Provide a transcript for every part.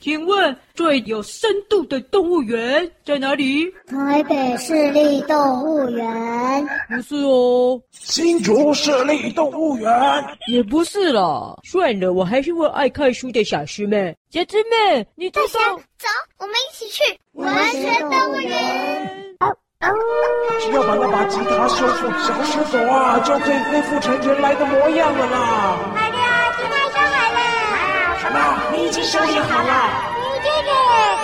请问最有深度的动物园在哪里？台北市立动物园。不是哦。新竹市立动物园。也不是啦。算了，我还是问爱看书的小师妹。小师妹，你坐上。走，我们一起去文学动物园。只要把那把吉他修复，小狮狗啊就可以恢复成原来的模样了啦！么？你已经修理好了？对对对，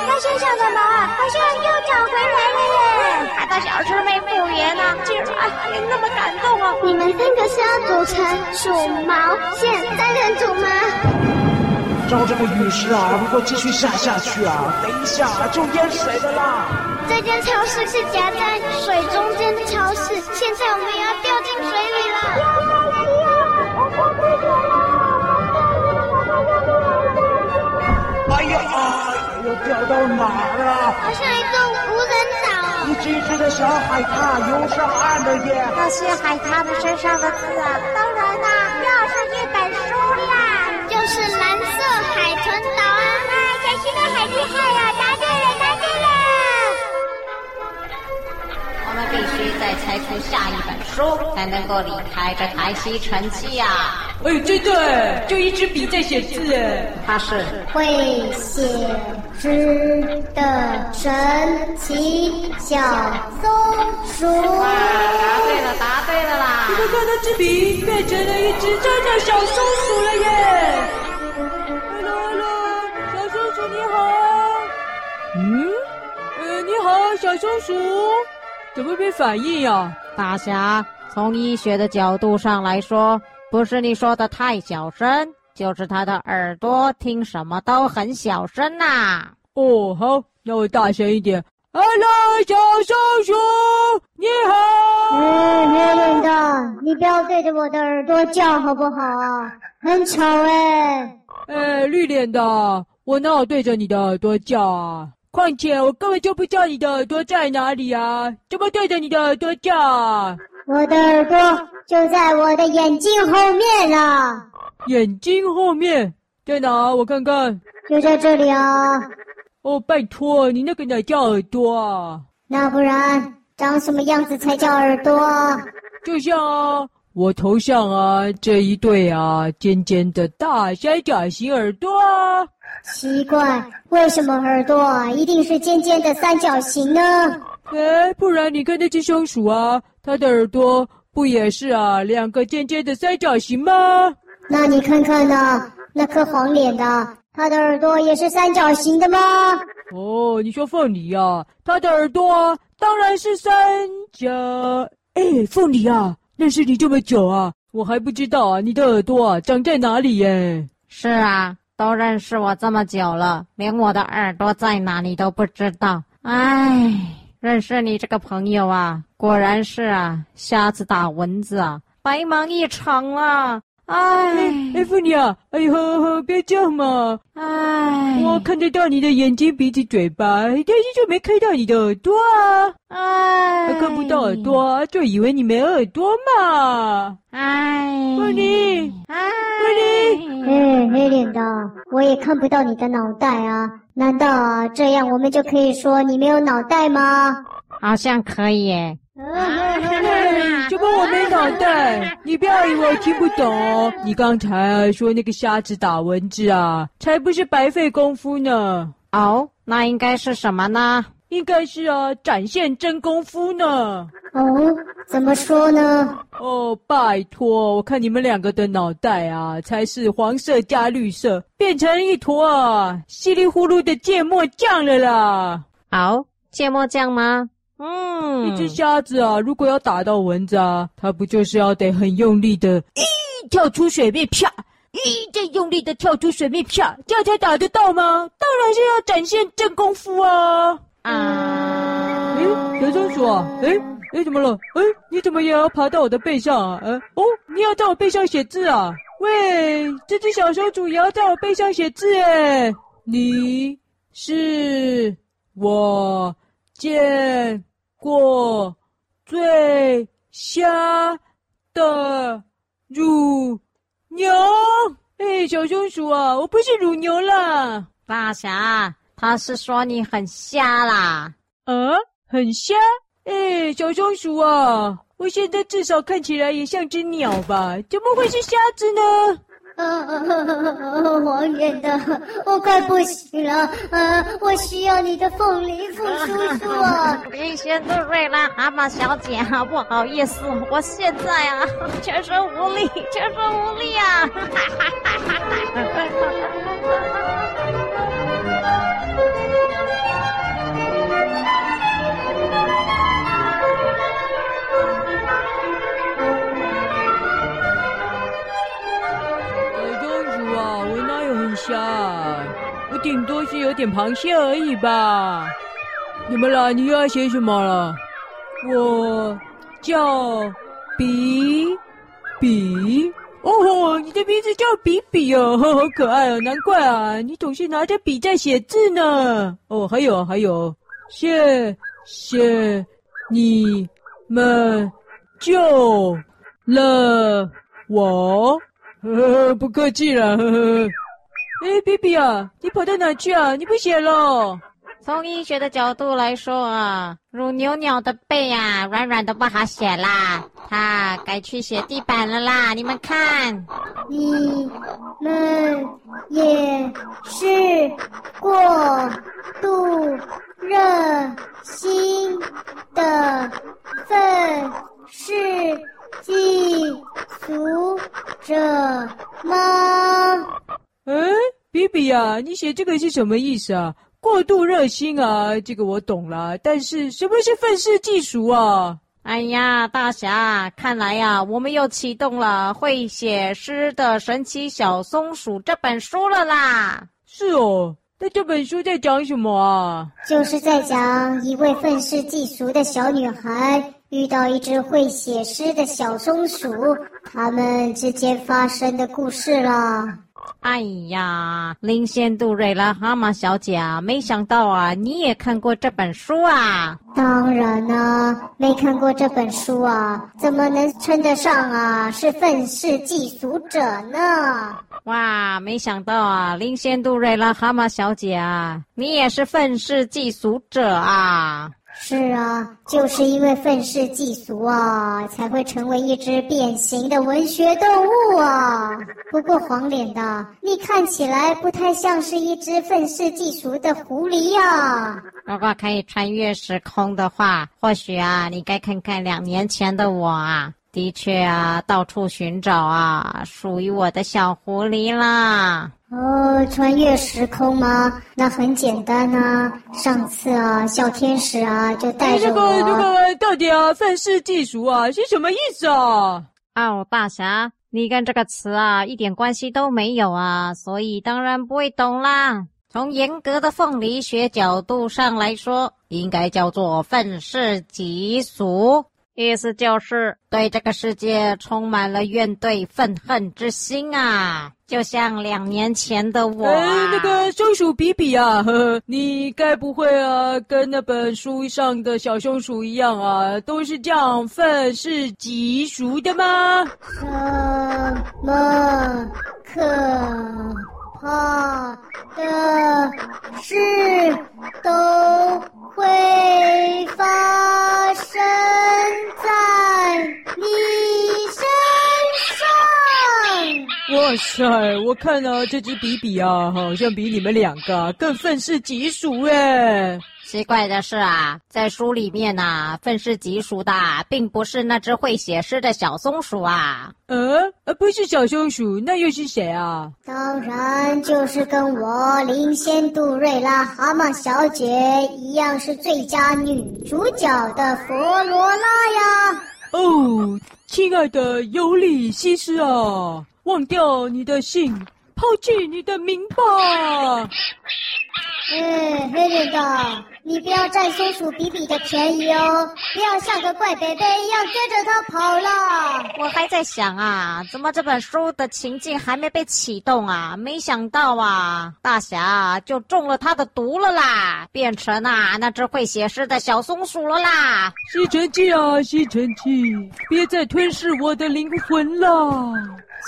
他身上的毛好像又长回来了耶！看到小师妹复原了，竟然也那么感动啊！你们三个是要组成鼠毛线三人组吗？照这个雨势啊，如果继续下下去啊，等一下就淹水的啦！这间超市是夹在水中间的超市，现在我们也要掉进水里了。又掉到哪儿啊？好像一座无人岛。一只只的小海獭游上岸了耶！那些海獭的身上的刺啊，再猜出下一本书，才能够离开这台西城记呀！哎，对对，就一支笔在写字哎，它是会写诗的神奇小松鼠。哇，答对了，答对了啦！你们看，那支笔变成了一只真的小松鼠了耶！Hello，Hello，小松鼠你好。嗯，呃，你好，小松鼠。怎么没反应呀、啊？大侠，从医学的角度上来说，不是你说的太小声，就是他的耳朵听什么都很小声呐、啊。哦，好，那我大声一点。Hello，小松鼠，你好。嗯，黑脸的，你不要对着我的耳朵叫好不好？很吵哎。哎，绿脸的，我哪有对着你的耳朵叫啊？况且我根本就不知道你的耳朵在哪里啊！怎么对着你的耳朵叫啊？我的耳朵就在我的眼睛后面啊！眼睛后面在哪？我看看，就在这里啊！哦，拜托，你那个哪叫耳朵啊？那不然长什么样子才叫耳朵啊？就像啊，我头上啊这一对啊尖尖的大三角形耳朵啊。奇怪，为什么耳朵啊一定是尖尖的三角形呢？哎，不然你看那只松鼠啊，它的耳朵不也是啊两个尖尖的三角形吗？那你看看呢，那颗黄脸的，它的耳朵也是三角形的吗？哦，你说凤梨啊，它的耳朵啊当然是三角。哎，凤梨啊，认识你这么久啊，我还不知道啊，你的耳朵啊长在哪里耶？是啊。都认识我这么久了，连我的耳朵在哪里都不知道。唉，认识你这个朋友啊，果然是啊，瞎子打蚊子啊，白忙一场啊。唉，哎，芙妮啊，哎呦呵呵，别这样嘛。哎，我看得到你的眼睛、鼻子、嘴巴，但是就没看到你的耳朵啊。哎，看不到耳朵啊，就以为你没耳朵嘛。唉，凤梨，唉，凤梨，嗯，黑脸的，我也看不到你的脑袋啊。难道啊，这样我们就可以说你没有脑袋吗？好像可以耶。怎么我没脑袋？你不要以为我听不懂哦。你刚才啊说那个瞎子打蚊子啊，才不是白费功夫呢。哦，那应该是什么呢？应该是啊，展现真功夫呢。哦，怎么说呢？哦，拜托，我看你们两个的脑袋啊，才是黄色加绿色，变成一坨啊稀里呼噜的芥末酱了啦。哦，芥末酱吗？嗯，一只瞎子啊，如果要打到蚊子啊，它不就是要得很用力的，咦，跳出水面，啪，咦，再用力的跳出水面，啪，这样才打得到吗？当然是要展现真功夫啊！啊，诶，小松鼠啊，诶，诶，怎么了？诶，你怎么也要爬到我的背上啊？诶，哦，你要在我背上写字啊？喂，这只小松鼠也要在我背上写字诶，你是我见过最瞎的乳牛。哎，小松鼠啊，我不是乳牛啦，大侠，他是说你很瞎啦。啊，很瞎？哎，小松鼠啊，我现在至少看起来也像只鸟吧？怎么会是瞎子呢？啊，黄脸的，我快不行了！啊，我需要你的凤梨凤叔叔啊！林仙度瑞拉蛤蟆小姐啊，不好意思，我现在啊，全身无力，全身无力啊！哈哈哈哈虾，我顶多是有点螃蟹而已吧。怎么了？你又要写什么了？我叫比比。哦吼，你的名字叫比比哦，好可爱哦，难怪啊，你总是拿着笔在写字呢。哦，还有还有，谢谢你们救了我。呵呵，不客气了，呵呵。哎，比比啊，你跑到哪去啊？你不写了？从医学的角度来说啊，乳牛鸟的背啊，软软的不好写啦，它该去写地板了啦。你们看，你们也是过度热心的愤世嫉俗者吗？嗯，比比呀，你写这个是什么意思啊？过度热心啊，这个我懂了。但是什么是愤世嫉俗啊？哎呀，大侠，看来呀，我们又启动了会写诗的神奇小松鼠这本书了啦。是哦，那这本书在讲什么啊？就是在讲一位愤世嫉俗的小女孩遇到一只会写诗的小松鼠，他们之间发生的故事啦。哎呀，林仙杜瑞拉蛤蟆小姐啊，没想到啊，你也看过这本书啊？当然啦，没看过这本书啊，怎么能称得上啊是愤世嫉俗者呢？哇，没想到啊，林仙杜瑞拉蛤蟆小姐啊，你也是愤世嫉俗者啊？是啊，就是因为愤世嫉俗啊，才会成为一只变形的文学动物啊。不过黄脸的，你看起来不太像是一只愤世嫉俗的狐狸啊。如果可以穿越时空的话，或许啊，你该看看两年前的我啊。的确啊，到处寻找啊，属于我的小狐狸啦。哦，穿越时空吗？那很简单啊。上次啊，小天使啊就带着我。这个这个到底啊，愤世嫉俗啊是什么意思啊？哦，大侠，你跟这个词啊一点关系都没有啊，所以当然不会懂啦。从严格的凤梨学角度上来说，应该叫做愤世嫉俗。意思就是对这个世界充满了怨怼愤恨之心啊，就像两年前的我啊。哎，那个松鼠比比啊，呵呵，你该不会啊跟那本书上的小松鼠一样啊，都是这样愤世嫉俗的吗？什么可怕塞，我看啊，这只比比啊，好像比你们两个更愤世嫉俗哎。奇怪的是啊，在书里面呐、啊，愤世嫉俗的并不是那只会写诗的小松鼠啊。呃，呃，不是小松鼠，那又是谁啊？当然就是跟我林仙杜瑞拉蛤蟆小姐一样是最佳女主角的佛罗拉呀。哦，亲爱的尤里西斯啊，忘掉你的姓，抛弃你的名吧。嗯，黑脸的，你不要占松鼠比比的便宜哦，不要像个怪贝贝一样跟着他跑了。我还在想啊，怎么这本书的情境还没被启动啊？没想到啊，大侠就中了他的毒了啦，变成啊那只会写诗的小松鼠了啦！吸尘器啊，吸尘器，别再吞噬我的灵魂了。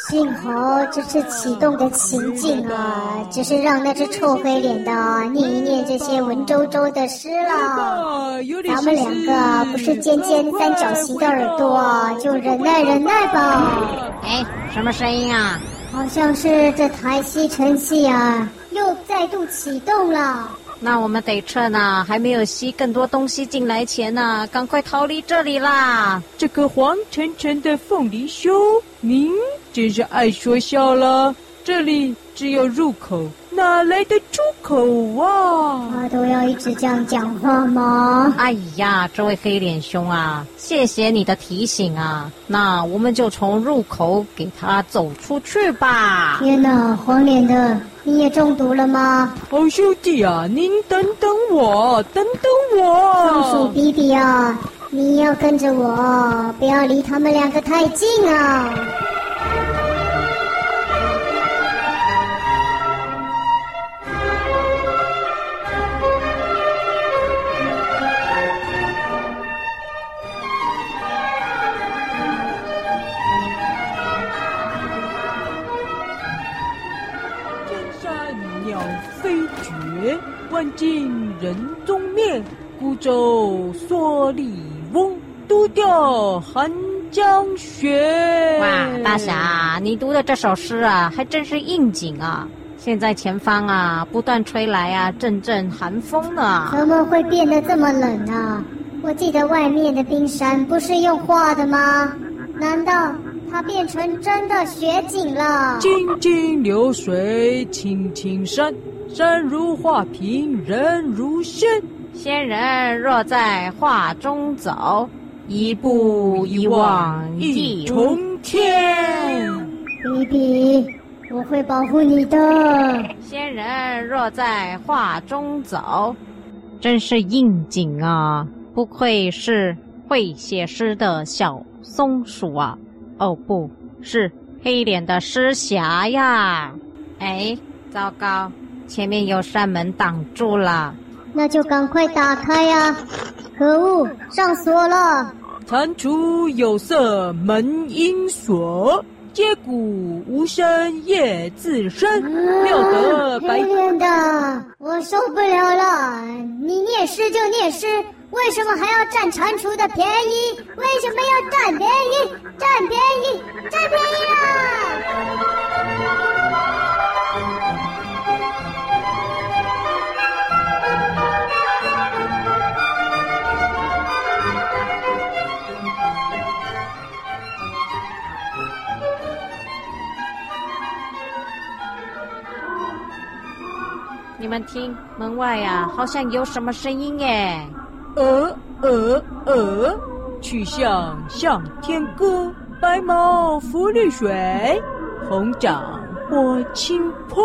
幸好这次启动的情境啊，只是让那只臭黑脸的念一念这些文绉绉的诗了。咱们两个不是尖尖三角形的耳朵，就忍耐忍耐吧。哎，什么声音啊？好像是这台吸尘器啊，又再度启动了。那我们得趁呢还没有吸更多东西进来前呢、啊，赶快逃离这里啦！这个黄澄澄的凤梨酥，您真是爱说笑了。这里只有入口，哪来的出口啊？他都要一直这样讲话吗？哎呀，这位黑脸兄啊，谢谢你的提醒啊。那我们就从入口给他走出去吧。天哪，黄脸的！你也中毒了吗？好兄弟啊，您等等我，等等我。松鼠比比啊，你要跟着我，不要离他们两个太近啊。哇，大侠，你读的这首诗啊，还真是应景啊！现在前方啊，不断吹来啊阵阵寒风呢。怎么会变得这么冷呢？我记得外面的冰山不是用画的吗？难道它变成真的雪景了？静静流水，青青山。山如画屏，人如仙。仙人若在画中走，一步一望一重天。比比，我会保护你的。仙人若在画中走，真是应景啊！不愧是会写诗的小松鼠啊！哦，不是黑脸的诗侠呀！哎，糟糕！前面有扇门挡住了，那就赶快打开呀！可恶，上锁了！蟾蜍有色门应锁，接骨无声夜自生。料得白天的，我受不了了！你念诗就念诗，为什么还要占蟾蜍的便宜？为什么要占便宜？占便宜，占便宜啊！你们听，门外呀、啊，好像有什么声音耶！鹅鹅鹅，曲项向天歌，白毛浮绿水，红掌拨清波。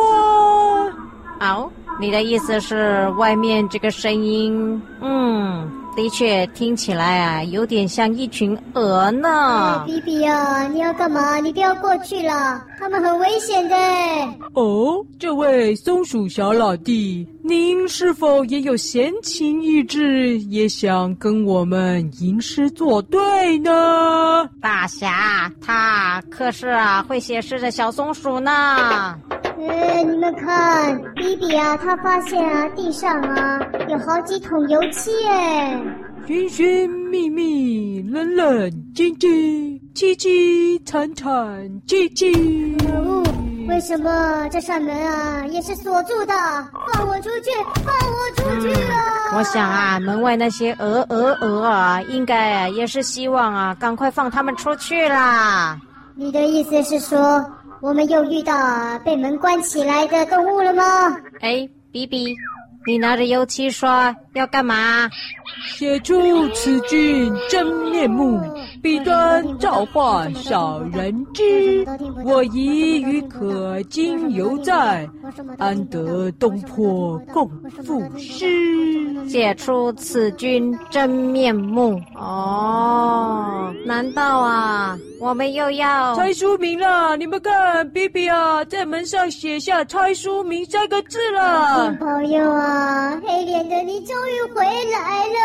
哦，你的意思是外面这个声音？嗯。的确，听起来啊，有点像一群鹅呢。哎，比比啊，你要干嘛？你不要过去了，他们很危险的。哦，这位松鼠小老弟，您是否也有闲情逸致，也想跟我们吟诗作对呢？大侠，他可是啊会写诗的小松鼠呢。呃，你们看，比比啊，他发现啊，地上啊有好几桶油漆耶。寻寻觅觅，冷冷清清，凄凄惨惨戚戚。为什么这扇门啊也是锁住的？放我出去！放我出去啊！嗯，我想啊，门外那些鹅鹅鹅啊，应该啊也是希望啊，赶快放他们出去啦。你的意思是说？我们又遇到被门关起来的动物了吗？哎，比比，你拿着油漆刷要干嘛？写出此君真面目，笔端造化少人知。我疑与可今犹在，安得东坡共赋诗？写出此君真面目。哦，难道啊，我们又要猜书名了？你们看，比比啊，在门上写下“猜书名”三个字了。朋友啊，黑脸的，你终于回来了！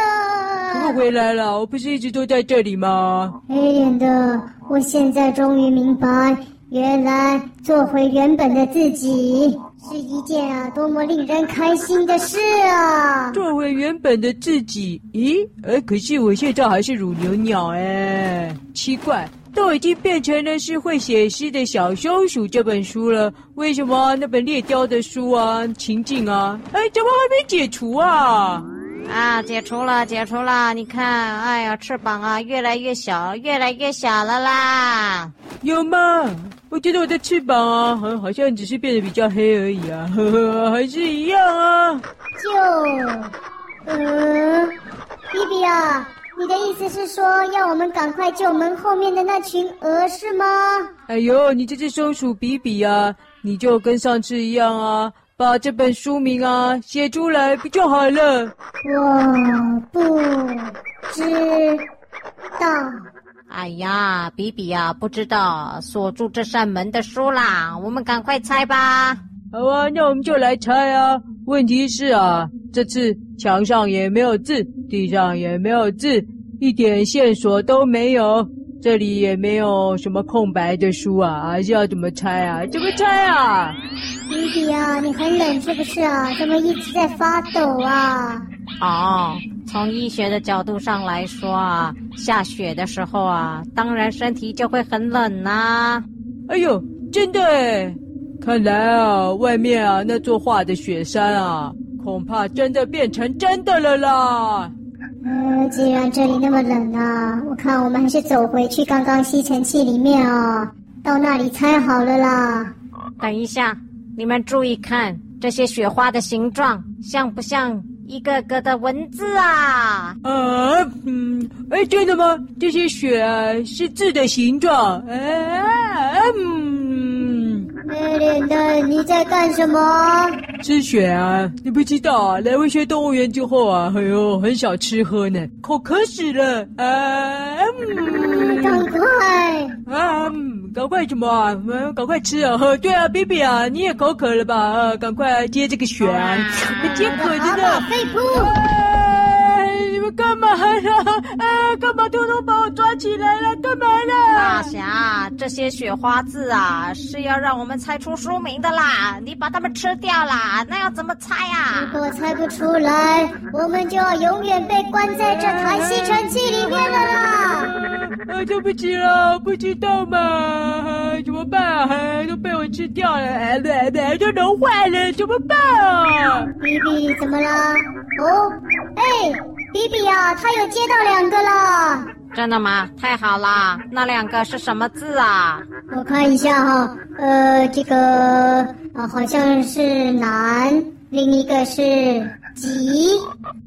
怎么回来了？我不是一直都在这里吗？黑脸的，我现在终于明白，原来做回原本的自己是一件啊多么令人开心的事啊！做回原本的自己？咦，哎，可是我现在还是乳牛鸟哎，奇怪。都已经变成了是会写诗的小松鼠这本书了，为什么那本猎雕的书啊、情境啊，哎，怎么还没解除啊？啊，解除了，解除了！你看，哎呀，翅膀啊，越来越小，越来越小了啦。有吗？我觉得我的翅膀啊，好，好像只是变得比较黑而已啊，呵呵，还是一样啊。就，呃，比比啊。你的意思是说，要我们赶快救门后面的那群鹅是吗？哎呦，你这只松鼠比比啊，你就跟上次一样啊，把这本书名啊写出来不就好了？我不知道。哎呀，比比啊，不知道锁住这扇门的书啦，我们赶快猜吧。好啊，那我们就来猜啊。问题是啊，这次墙上也没有字，地上也没有字，一点线索都没有，这里也没有什么空白的书啊，还是要怎么猜啊？怎么猜啊？弟弟啊，你很冷是不是啊？怎么一直在发抖啊？哦，从医学的角度上来说啊，下雪的时候啊，当然身体就会很冷呐。哎呦，真的诶。看来啊，外面啊那座画的雪山啊，恐怕真的变成真的了啦。呃，既然这里那么冷啊，我看我们还是走回去刚刚吸尘器里面哦，到那里猜好了啦。等一下，你们注意看这些雪花的形状，像不像一个个的文字啊？啊，嗯，哎，真的吗？这些雪啊是字的形状？哎，嗯。黑脸的，你在干什么？吃雪啊！你不知道啊？来文学动物园之后啊，哎呦，很少吃喝呢，口渴死了啊！嗯，赶快啊！赶快什么啊？嗯，赶快吃啊！对啊，，B B 啊，你也口渴了吧？啊，赶快接这个雪啊！接渴着呢。干嘛了？哎，干嘛偷偷把我抓起来了？干嘛呢？大侠，这些雪花字啊，是要让我们猜出书名的啦！你把它们吃掉啦，那要怎么猜啊？如果猜不出来，我们就要永远被关在这台吸尘器里面了啦！啊，对不起了，不知道嘛？怎么办啊？都被我吃掉了，哎，对对，都融坏了，怎么办啊？比比，怎么了？哦，哎。比比啊，他有接到两个了。真的吗？太好了，那两个是什么字啊？我看一下哈，呃，这个啊，好像是南，另一个是极。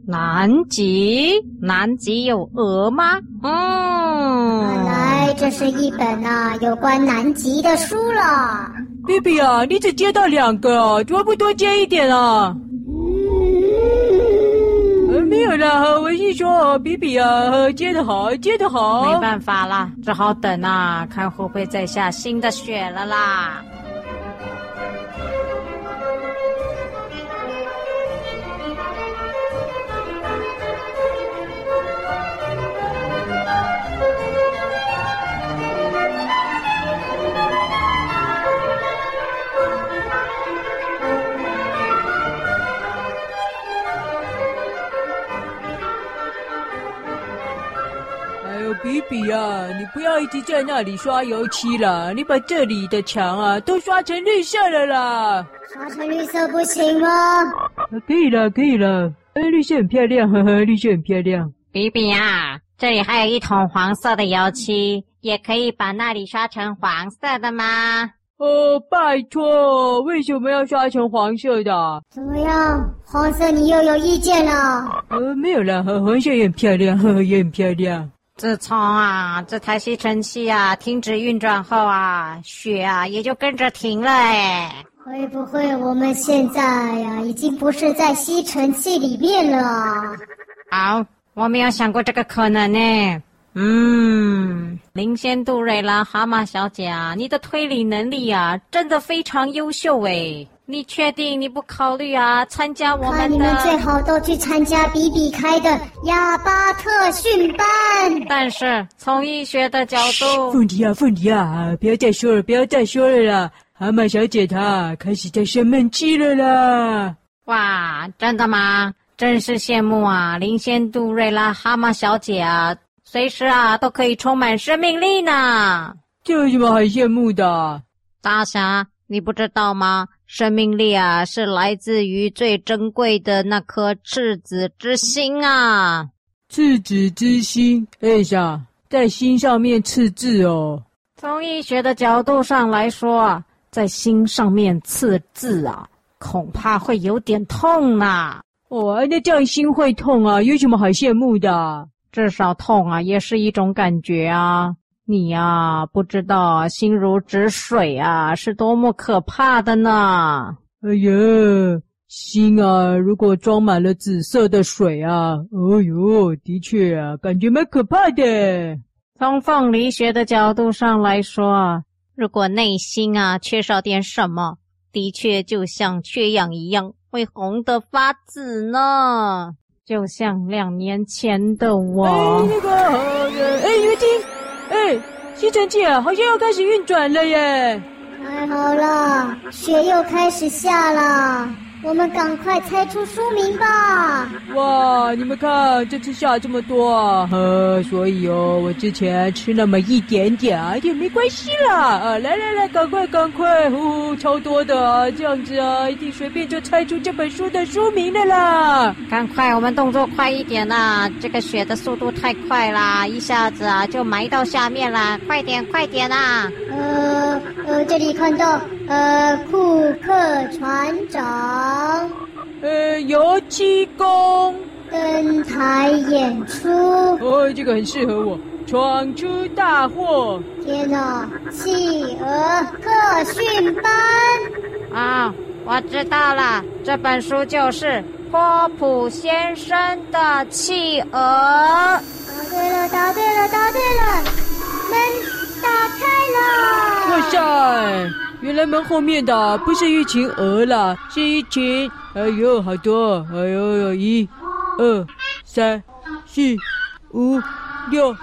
南极？南极有鹅吗？嗯，看来这是一本啊有关南极的书了。比比啊，你只接到两个，怎么不多接一点啊？没有啦，我是说比比啊，接得好，接得好。没办法啦，只好等啊，看会不会再下新的雪了啦。比比啊，你不要一直在那里刷油漆了，你把这里的墙啊都刷成绿色了啦。刷成绿色不行吗？可以了，可以了。哎，绿色很漂亮，呵呵，绿色很漂亮。比比啊，这里还有一桶黄色的油漆，也可以把那里刷成黄色的吗？哦，拜托，为什么要刷成黄色的？怎么样，黄色你又有意见了？呃，没有啦，黄色也很漂亮，呵呵，也很漂亮。自从啊这台吸尘器啊停止运转后啊，雪啊也就跟着停了哎。会不会我们现在呀、啊、已经不是在吸尘器里面了？好，我没有想过这个可能呢。嗯，灵仙杜瑞拉蛤蟆小姐啊，你的推理能力啊，真的非常优秀诶。你确定你不考虑啊参加我们的？那你们最好都去参加比比开的哑巴特训班。但是从医学的角度，凤梨啊，凤梨啊，不要再说了，不要再说了啦！蛤蟆小姐她开始在生闷气了啦。哇，真的吗？真是羡慕啊，林仙杜瑞拉蛤蟆小姐啊！随时啊，都可以充满生命力呢。这有什么好羡慕的？大侠，你不知道吗？生命力啊，是来自于最珍贵的那颗赤子之心啊。赤子之心，哎呀，在心上面刺字哦。从医学的角度上来说啊，在心上面刺字啊，恐怕会有点痛呐、啊。哦，那这样心会痛啊？有什么好羡慕的？至少痛啊，也是一种感觉啊！你呀、啊，不知道心如止水啊，是多么可怕的呢！哎呀，心啊，如果装满了紫色的水啊，哦呦，的确啊，感觉蛮可怕的。从凤梨学的角度上来说，如果内心啊缺少点什么，的确就像缺氧一样，会红得发紫呢。就像两年前的我。哎，那个，哎，你们听，哎，吸尘器，好像要开始运转了耶！太好了，雪又开始下了。我们赶快猜出书名吧！哇，你们看，这次下这么多啊！呃，所以哦，我之前吃那么一点点啊，也没关系啦！啊，来来来，赶快赶快，呼、哦，超多的啊，这样子啊，一定随便就猜出这本书的书名的啦！赶快，我们动作快一点呐！这个雪的速度太快啦，一下子啊就埋到下面啦，快点快点呐！呃呃，这里看到呃，库克船长。呃，油漆工登台演出哦，这个很适合我，闯出大祸！天哪，企鹅特训班啊，我知道了，这本书就是波普先生的企鹅。答对了，答对了，答对了，门打开了！哇塞！原来门后面的不是一群鹅啦，是一群……哎呦，好多！哎呦，一、二、三、四、五、六、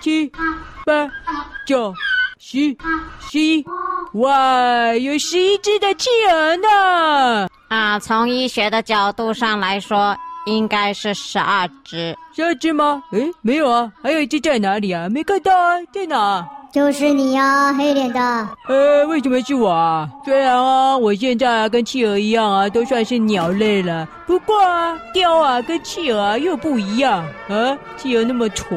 七、八、九、十、十一，哇，有十一只的企鹅呢！啊，从医学的角度上来说，应该是十二只。十二只吗？诶，没有啊，还有一只在哪里啊？没看到啊，在哪？就是你呀、黑脸的。呃，为什么是我啊？虽然啊，我现在啊跟企鹅一样啊，都算是鸟类了。不过啊，雕啊跟企鹅又不一样啊。企鹅那么丑，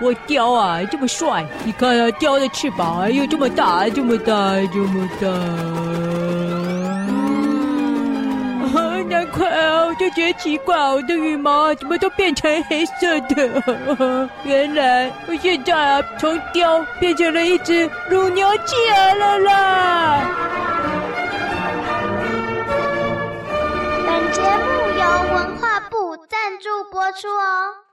我雕啊这么帅。你看啊，雕的翅膀啊又这么大，这么大，这么大。难怪啊，我就觉得奇怪，我的羽毛怎么都变成黑色的？原来我现在啊，从雕变成了一只乳牛企鹅了啦！本节目由文化部赞助播出哦。